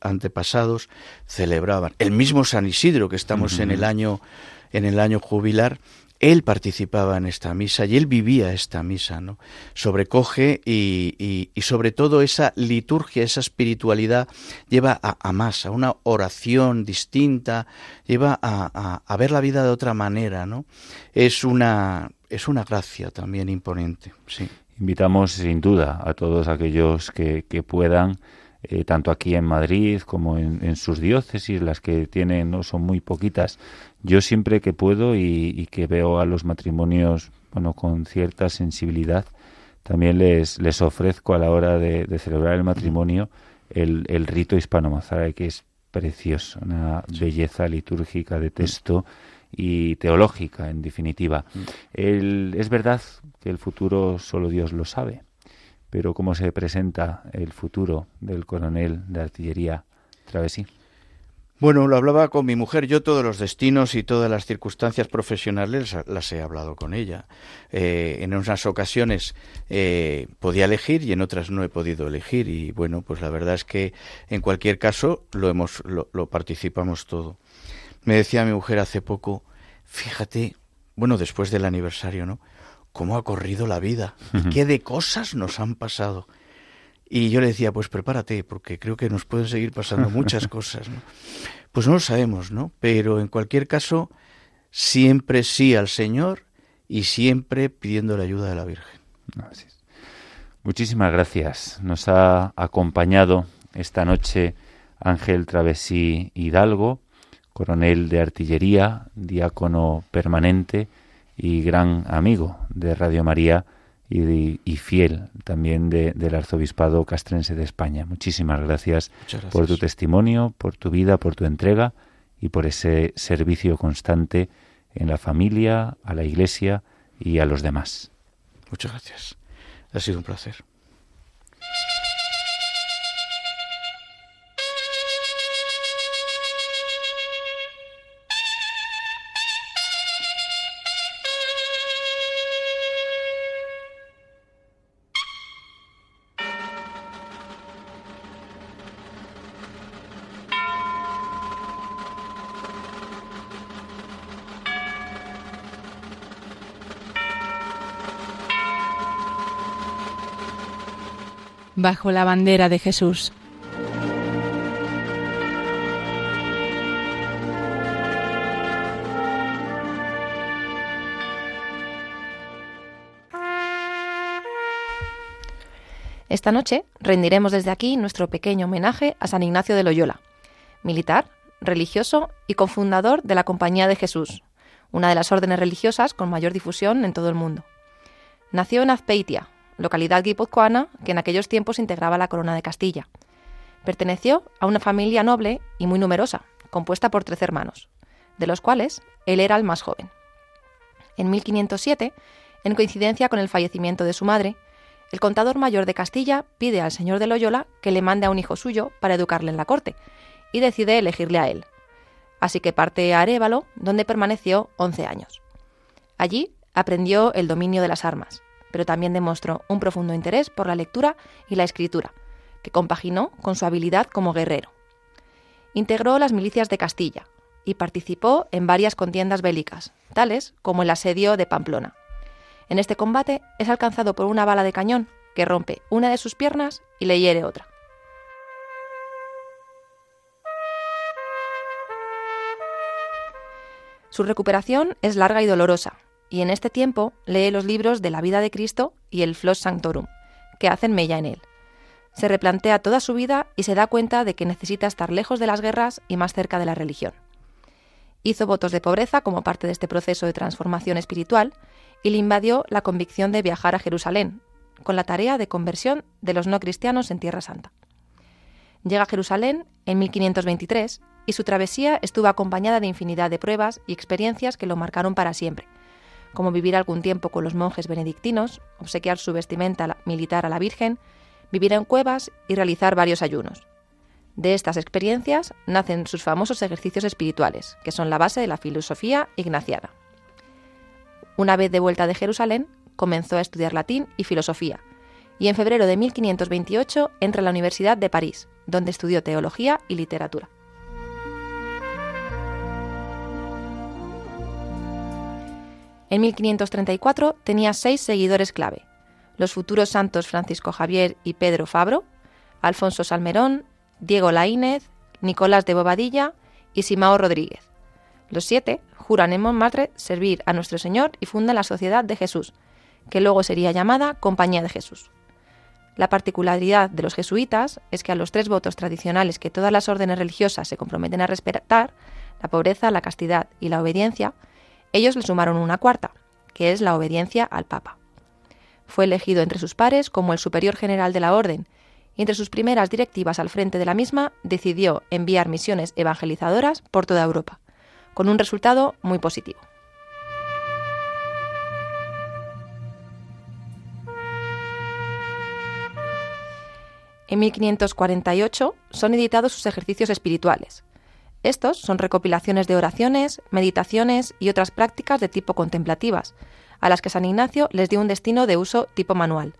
antepasados celebraban. El mismo San Isidro, que estamos en el año en el año jubilar, él participaba en esta misa y él vivía esta misa, ¿no? Sobrecoge y, y, sobre todo esa liturgia, esa espiritualidad lleva a, más, a una oración distinta, lleva a, a, ver la vida de otra manera, ¿no? Es una, es una gracia también imponente, sí. Invitamos sin duda a todos aquellos que, que puedan eh, tanto aquí en Madrid como en, sus diócesis, las que tienen no son muy poquitas. Yo siempre que puedo y, que veo a los matrimonios bueno con cierta sensibilidad, también les, les ofrezco a la hora de, celebrar el matrimonio el, el rito hispano-mozárabe, que es precioso, una belleza litúrgica de texto y teológica, en definitiva. El, es verdad que el futuro solo Dios lo sabe pero ¿cómo se presenta el futuro del coronel de artillería Travesí? Bueno, lo hablaba con mi mujer. Yo todos los destinos y todas las circunstancias profesionales las he hablado con ella. Eh, en unas ocasiones eh, podía elegir y en otras no he podido elegir. Y bueno, pues la verdad es que en cualquier caso lo hemos, lo, lo participamos todo. Me decía mi mujer hace poco, fíjate, bueno, después del aniversario, ¿no? Cómo ha corrido la vida, qué de cosas nos han pasado. Y yo le decía, pues prepárate, porque creo que nos pueden seguir pasando muchas cosas. Pues no lo sabemos, ¿no? Pero en cualquier caso, siempre sí al Señor y siempre pidiendo la ayuda de la Virgen. Muchísimas gracias. Nos ha acompañado esta noche Ángel Travesí Hidalgo, coronel de artillería, diácono permanente y gran amigo de Radio María y, fiel también del arzobispado castrense de España. Muchísimas gracias, por tu testimonio, por tu vida, por tu entrega y por ese servicio constante en la familia, a la iglesia y a los demás. Muchas gracias. Ha sido un placer. Bajo la bandera de Jesús. Esta noche rendiremos desde aquí nuestro pequeño homenaje a San Ignacio de Loyola, militar, religioso y cofundador de la Compañía de Jesús, una de las órdenes religiosas con mayor difusión en todo el mundo. Nació en Azpeitia, localidad guipuzcoana que en aquellos tiempos integraba la corona de Castilla. Perteneció a una familia noble y muy numerosa, compuesta por trece hermanos, de los cuales él era el más joven. En 1507, en coincidencia con el fallecimiento de su madre, el contador mayor de Castilla pide al señor de Loyola que le mande a un hijo suyo para educarle en la corte, y decide elegirle a él. Así que parte a Arévalo, donde permaneció once años. Allí aprendió el dominio de las armas, pero también demostró un profundo interés por la lectura y la escritura, que compaginó con su habilidad como guerrero. Integró las milicias de Castilla y participó en varias contiendas bélicas, tales como el asedio de Pamplona. En este combate es alcanzado por una bala de cañón que rompe una de sus piernas y le hiere otra. Su recuperación es larga y dolorosa, y en este tiempo lee los libros de la vida de Cristo y el Flos Sanctorum, que hacen mella en él. Se replantea toda su vida y se da cuenta de que necesita estar lejos de las guerras y más cerca de la religión. Hizo votos de pobreza como parte de este proceso de transformación espiritual y le invadió la convicción de viajar a Jerusalén, con la tarea de conversión de los no cristianos en Tierra Santa. Llega a Jerusalén en 1523 y su travesía estuvo acompañada de infinidad de pruebas y experiencias que lo marcaron para siempre, como vivir algún tiempo con los monjes benedictinos, obsequiar su vestimenta militar a la Virgen, vivir en cuevas y realizar varios ayunos. De estas experiencias nacen sus famosos ejercicios espirituales, que son la base de la filosofía ignaciana. Una vez de vuelta de Jerusalén, comenzó a estudiar latín y filosofía, y en febrero de 1528 entra a la Universidad de París, donde estudió teología y literatura. En 1534 tenía seis seguidores clave, los futuros santos Francisco Javier y Pedro Fabro, Alfonso Salmerón, Diego Laínez, Nicolás de Bobadilla y Simao Rodríguez. Los siete juran en Montmartre servir a nuestro Señor y fundan la Sociedad de Jesús, que luego sería llamada Compañía de Jesús. La particularidad de los jesuitas es que a los tres votos tradicionales que todas las órdenes religiosas se comprometen a respetar, la pobreza, la castidad y la obediencia, ellos le sumaron una cuarta, que es la obediencia al Papa. Fue elegido entre sus pares como el superior general de la orden y entre sus primeras directivas al frente de la misma decidió enviar misiones evangelizadoras por toda Europa, con un resultado muy positivo. En 1548 son editados sus ejercicios espirituales. Estos son recopilaciones de oraciones, meditaciones y otras prácticas de tipo contemplativas, a las que San Ignacio les dio un destino de uso tipo manual,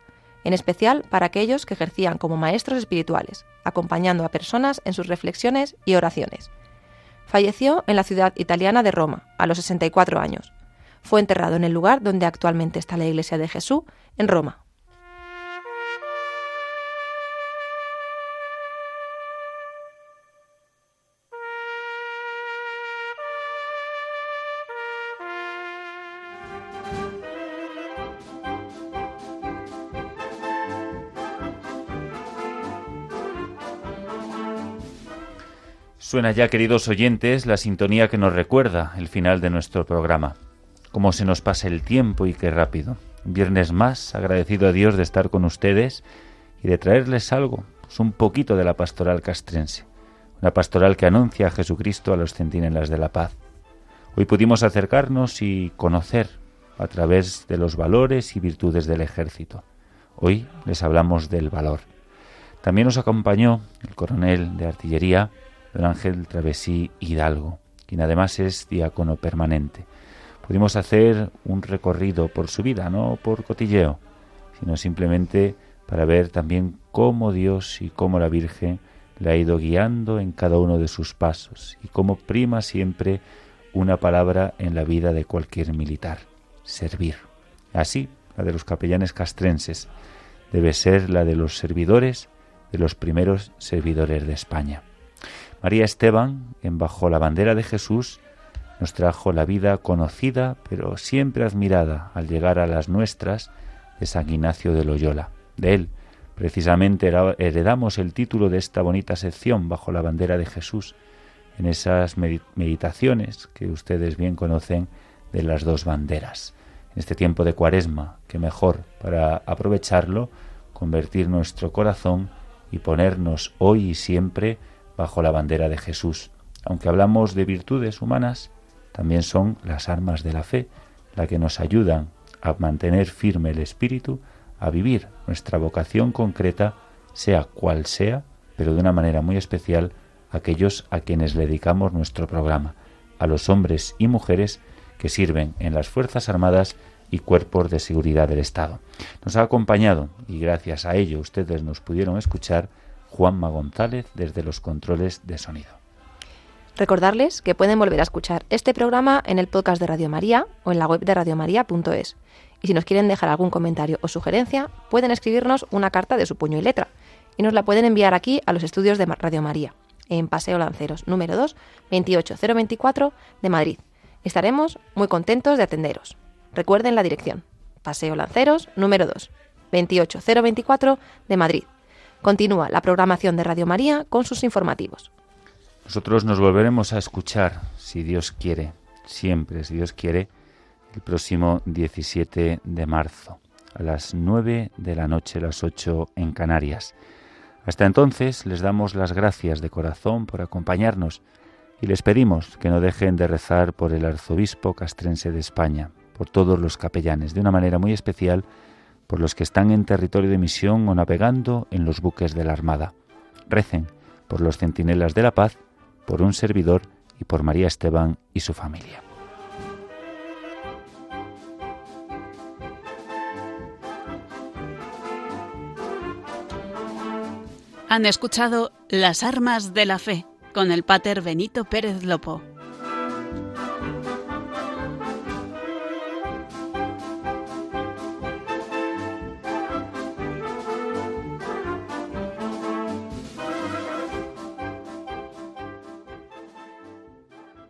en especial para aquellos que ejercían como maestros espirituales, acompañando a personas en sus reflexiones y oraciones. Falleció en la ciudad italiana de Roma, a los 64 años. Fue enterrado en el lugar donde actualmente está la iglesia de Jesús, en Roma. Suena ya, queridos oyentes, la sintonía que nos recuerda el final de nuestro programa. Cómo se nos pasa el tiempo y qué rápido. viernes más, agradecido a Dios de estar con ustedes y de traerles algo, pues un poquito de la pastoral castrense, una pastoral que anuncia a Jesucristo a los centinelas de la paz. Hoy pudimos acercarnos y conocer a través de los valores y virtudes del ejército. Hoy les hablamos del valor. También nos acompañó el coronel de artillería, don Ángel Travesí Hidalgo, quien además es diácono permanente. Pudimos hacer un recorrido por su vida, no por cotilleo, sino simplemente para ver también cómo Dios y cómo la Virgen le ha ido guiando en cada uno de sus pasos y cómo prima siempre una palabra en la vida de cualquier militar, servir. Así, la de los capellanes castrenses debe ser la de los servidores, de los primeros servidores de España. María Esteban, en Bajo la bandera de Jesús, nos trajo la vida conocida, pero siempre admirada al llegar a las nuestras de San Ignacio de Loyola. De él, precisamente, heredamos el título de esta bonita sección, Bajo la bandera de Jesús, en esas meditaciones que ustedes bien conocen de las dos banderas. En este tiempo de cuaresma, que mejor para aprovecharlo, convertir nuestro corazón y ponernos hoy y siempre bajo la bandera de Jesús. Aunque hablamos de virtudes humanas, también son las armas de la fe, las que nos ayudan a mantener firme el espíritu, a vivir nuestra vocación concreta, sea cual sea, pero de una manera muy especial, aquellos a quienes le dedicamos nuestro programa, a los hombres y mujeres que sirven en las Fuerzas Armadas y cuerpos de seguridad del Estado. Nos ha acompañado, y gracias a ello ustedes nos pudieron escuchar, Juanma González desde los controles de sonido. Recordarles que pueden volver a escuchar este programa en el podcast de Radio María o en la web de radiomaria.es. Y si nos quieren dejar algún comentario o sugerencia, pueden escribirnos una carta de su puño y letra y nos la pueden enviar aquí a los estudios de Radio María, en Paseo Lanceros, número 2, 28024 de Madrid. Estaremos muy contentos de atenderos. Recuerden la dirección. Paseo Lanceros, número 2, 28024 de Madrid. Continúa la programación de Radio María con sus informativos. Nosotros nos volveremos a escuchar, si Dios quiere, siempre, si Dios quiere, el próximo 17 de marzo, a las 9 de la noche, las 8 en Canarias. Hasta entonces les damos las gracias de corazón por acompañarnos y les pedimos que no dejen de rezar por el arzobispo castrense de España, por todos los capellanes, de una manera muy especial por los que están en territorio de misión o navegando en los buques de la Armada. Recen por los centinelas de la paz, por un servidor y por María Esteban y su familia. Han escuchado Las armas de la fe con el pater Benito Pérez Lopo.